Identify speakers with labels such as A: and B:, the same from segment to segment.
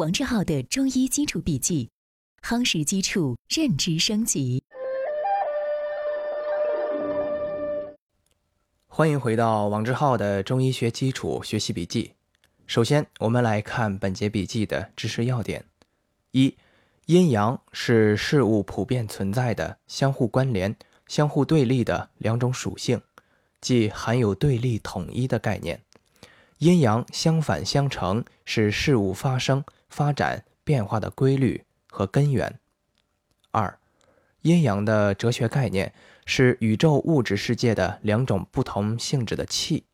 A: 王志浩的中医基础笔记，夯实基础，认知升级。
B: 欢迎回到王志浩的中医学基础学习笔记。首先，我们来看本节笔记的知识要点：一、阴阳是事物普遍存在的、相互关联、相互对立的两种属性，即含有对立统一的概念。阴阳相反相成，是事物发生。发展变化的规律和根源。二，阴阳的哲学概念是宇宙物质世界的两种不同性质的气，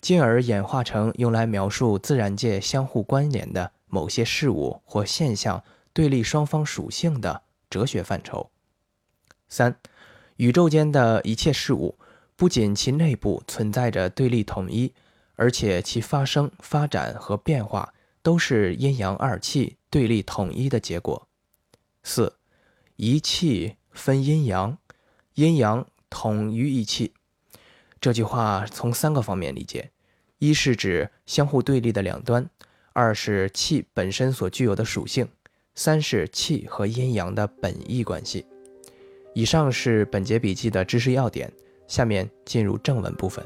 B: 进而演化成用来描述自然界相互关联的某些事物或现象对立双方属性的哲学范畴。三，宇宙间的一切事物不仅其内部存在着对立统一，而且其发生、发展和变化。都是阴阳二气对立统一的结果。四，一气分阴阳，阴阳统于一气。这句话从三个方面理解：一是指相互对立的两端；二是气本身所具有的属性；三是气和阴阳的本意关系。以上是本节笔记的知识要点，下面进入正文部分。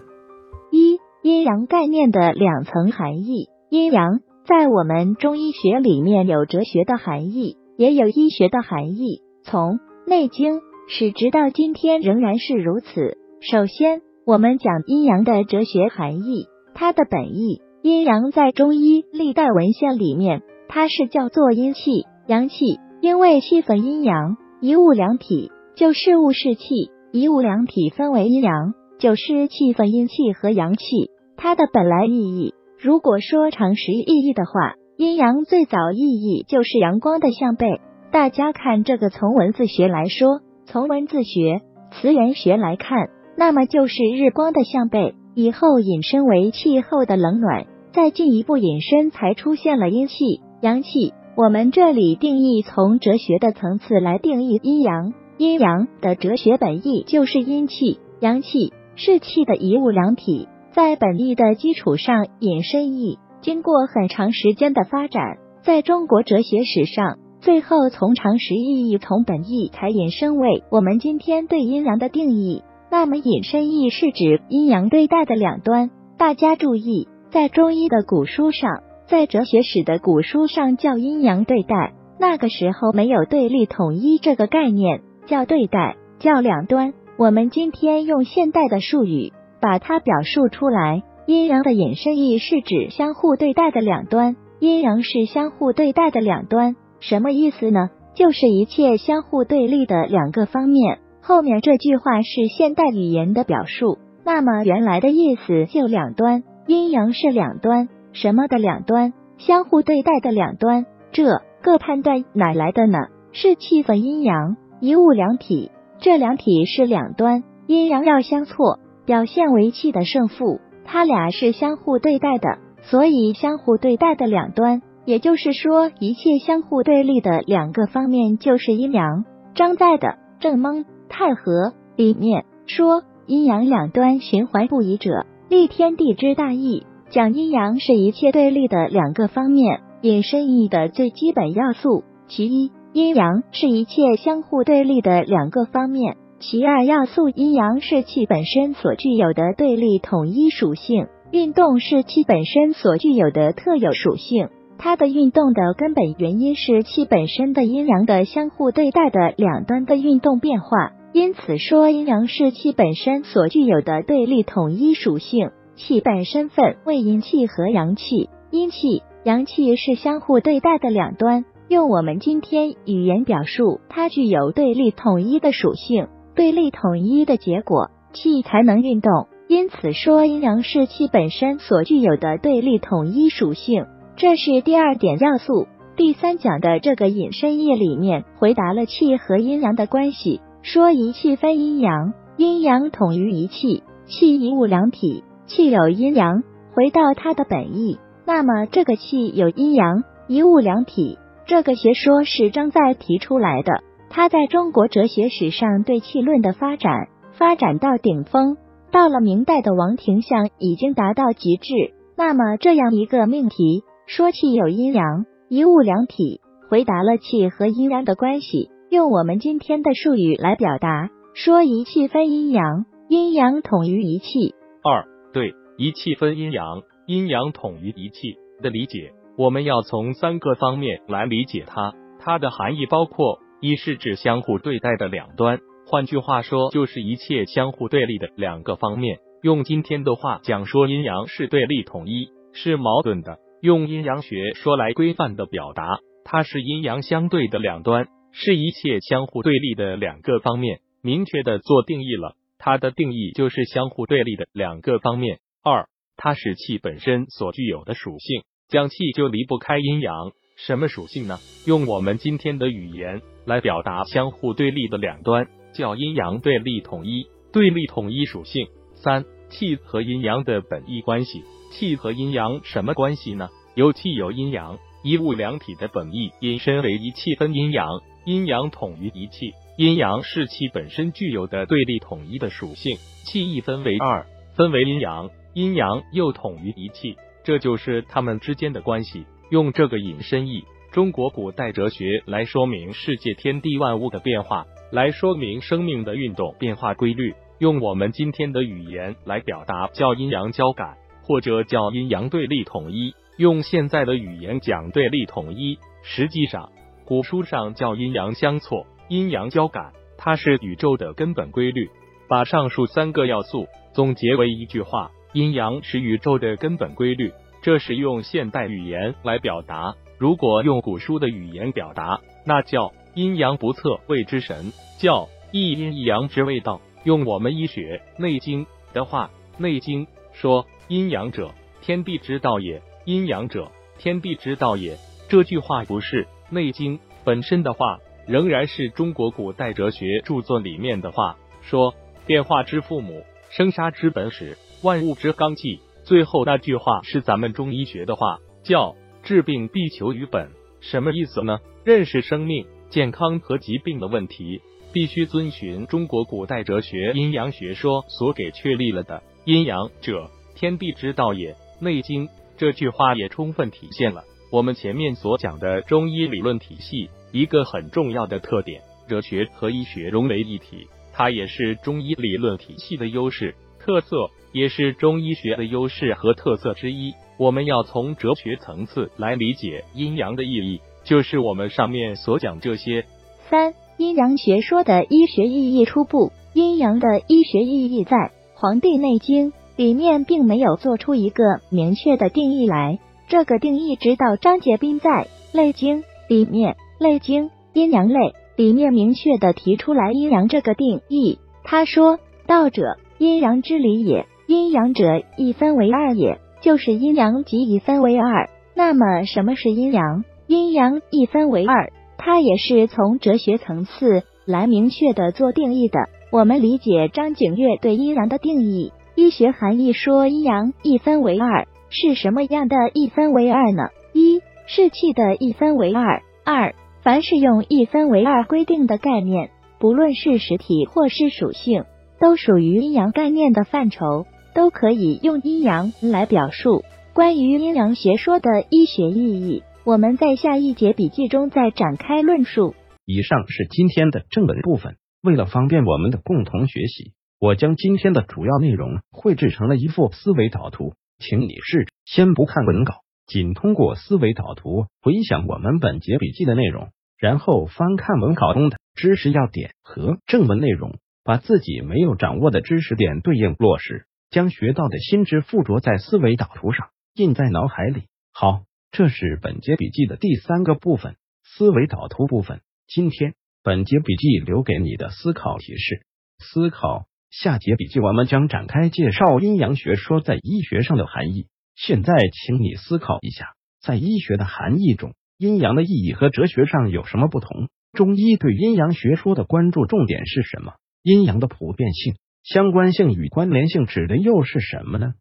C: 一、阴阳概念的两层含义：阴阳。在我们中医学里面有哲学的含义，也有医学的含义。从《内经》始直到今天仍然是如此。首先，我们讲阴阳的哲学含义，它的本意。阴阳在中医历代文献里面，它是叫做阴气、阳气，因为气分阴阳，一物两体，就事物是气，一物两体分为阴阳，就是气分阴气和阳气，它的本来意义。如果说常识意义的话，阴阳最早意义就是阳光的向背。大家看这个，从文字学来说，从文字学、词源学来看，那么就是日光的向背。以后引申为气候的冷暖，再进一步引申，才出现了阴气、阳气。我们这里定义从哲学的层次来定义阴阳，阴阳的哲学本意就是阴气、阳气是气的一物两体。在本意的基础上引申义，经过很长时间的发展，在中国哲学史上，最后从常识意义从本意才引申为我们今天对阴阳的定义。那么引申义是指阴阳对待的两端。大家注意，在中医的古书上，在哲学史的古书上叫阴阳对待，那个时候没有对立统一这个概念，叫对待，叫两端。我们今天用现代的术语。把它表述出来，阴阳的引申义是指相互对待的两端，阴阳是相互对待的两端，什么意思呢？就是一切相互对立的两个方面。后面这句话是现代语言的表述，那么原来的意思就两端，阴阳是两端，什么的两端？相互对待的两端。这个判断哪来的呢？是气分阴阳，一物两体，这两体是两端，阴阳要相错。表现为气的胜负，它俩是相互对待的，所以相互对待的两端，也就是说，一切相互对立的两个方面就是阴阳。张载的《正蒙太和》里面说，阴阳两端循环不已者，立天地之大义。讲阴阳是一切对立的两个方面，引申义的最基本要素。其一，阴阳是一切相互对立的两个方面。其二要素，阴阳是气本身所具有的对立统一属性，运动是气本身所具有的特有属性。它的运动的根本原因是气本身的阴阳的相互对待的两端的运动变化。因此说，阴阳是气本身所具有的对立统一属性。气本身分为阴气和阳气，阴气、阳气是相互对待的两端。用我们今天语言表述，它具有对立统一的属性。对立统一的结果，气才能运动。因此说，阴阳是气本身所具有的对立统一属性，这是第二点要素。第三讲的这个引申义里面，回答了气和阴阳的关系，说一气分阴阳，阴阳统于一气，气一物两体，气有阴阳。回到它的本意，那么这个气有阴阳，一物两体，这个学说是张载提出来的。他在中国哲学史上对气论的发展发展到顶峰，到了明代的王廷相已经达到极致。那么这样一个命题，说气有阴阳，一物两体，回答了气和阴阳的关系。用我们今天的术语来表达，说一气分阴阳，阴阳统于一气。
D: 二对一气分阴阳，阴阳统于一气的理解，我们要从三个方面来理解它。它的含义包括：一是指相互对待的两端，换句话说，就是一切相互对立的两个方面。用今天的话讲，说阴阳是对立统一，是矛盾的。用阴阳学说来规范的表达，它是阴阳相对的两端。是一切相互对立的两个方面，明确的做定义了。它的定义就是相互对立的两个方面。二，它是气本身所具有的属性，讲气就离不开阴阳。什么属性呢？用我们今天的语言来表达相互对立的两端，叫阴阳对立统一。对立统一属性三，气和阴阳的本意关系。气和阴阳什么关系呢？有气有阴阳，一物两体的本意引申为一气分阴阳。阴阳统于一气，阴阳是气本身具有的对立统一的属性。气一分为二，分为阴阳，阴阳又统于一气，这就是它们之间的关系。用这个引申义，中国古代哲学来说明世界天地万物的变化，来说明生命的运动变化规律。用我们今天的语言来表达，叫阴阳交感，或者叫阴阳对立统一。用现在的语言讲对立统一，实际上。古书上叫阴阳相错，阴阳交感，它是宇宙的根本规律。把上述三个要素总结为一句话：阴阳是宇宙的根本规律。这是用现代语言来表达。如果用古书的语言表达，那叫阴阳不测谓之神，叫一阴一阳之谓道。用我们医学《内经》的话，《内经》说：“阴阳者，天地之道也；阴阳者，天地之道也。”这句话不是。《内经》本身的话，仍然是中国古代哲学著作里面的话，说变化之父母，生杀之本始，万物之纲纪。最后那句话是咱们中医学的话，叫治病必求于本。什么意思呢？认识生命、健康和疾病的问题，必须遵循中国古代哲学阴阳学说所给确立了的阴阳者，天地之道也。《内经》这句话也充分体现了。我们前面所讲的中医理论体系，一个很重要的特点，哲学和医学融为一体，它也是中医理论体系的优势特色，也是中医学的优势和特色之一。我们要从哲学层次来理解阴阳的意义，就是我们上面所讲这些。
C: 三、阴阳学说的医学意义初步，阴阳的医学意义在《黄帝内经》里面并没有做出一个明确的定义来。这个定义直到张杰斌在《类经》里面，《类经》阴阳类里面明确的提出来阴阳这个定义。他说：“道者，阴阳之理也。阴阳者，一分为二也，就是阴阳即一分为二。那么，什么是阴阳？阴阳一分为二，它也是从哲学层次来明确的做定义的。我们理解张景岳对阴阳的定义，医学含义说阴阳一分为二。”是什么样的一分为二呢？一是气的一分为二。二，凡是用一分为二规定的概念，不论是实体或是属性，都属于阴阳概念的范畴，都可以用阴阳来表述。关于阴阳学说的医学意义，我们在下一节笔记中再展开论述。
E: 以上是今天的正文部分。为了方便我们的共同学习，我将今天的主要内容绘制成了一幅思维导图。请你试着先不看文稿，仅通过思维导图回想我们本节笔记的内容，然后翻看文稿中的知识要点和正文内容，把自己没有掌握的知识点对应落实，将学到的新知附着在思维导图上，印在脑海里。好，这是本节笔记的第三个部分——思维导图部分。今天本节笔记留给你的思考提示：思考。下节笔记我们将展开介绍阴阳学说在医学上的含义。现在，请你思考一下，在医学的含义中，阴阳的意义和哲学上有什么不同？中医对阴阳学说的关注重点是什么？阴阳的普遍性、相关性与关联性指的又是什么呢？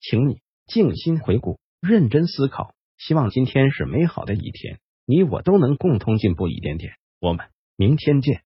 E: 请你静心回顾，认真思考。希望今天是美好的一天，你我都能共同进步一点点。我们明天见。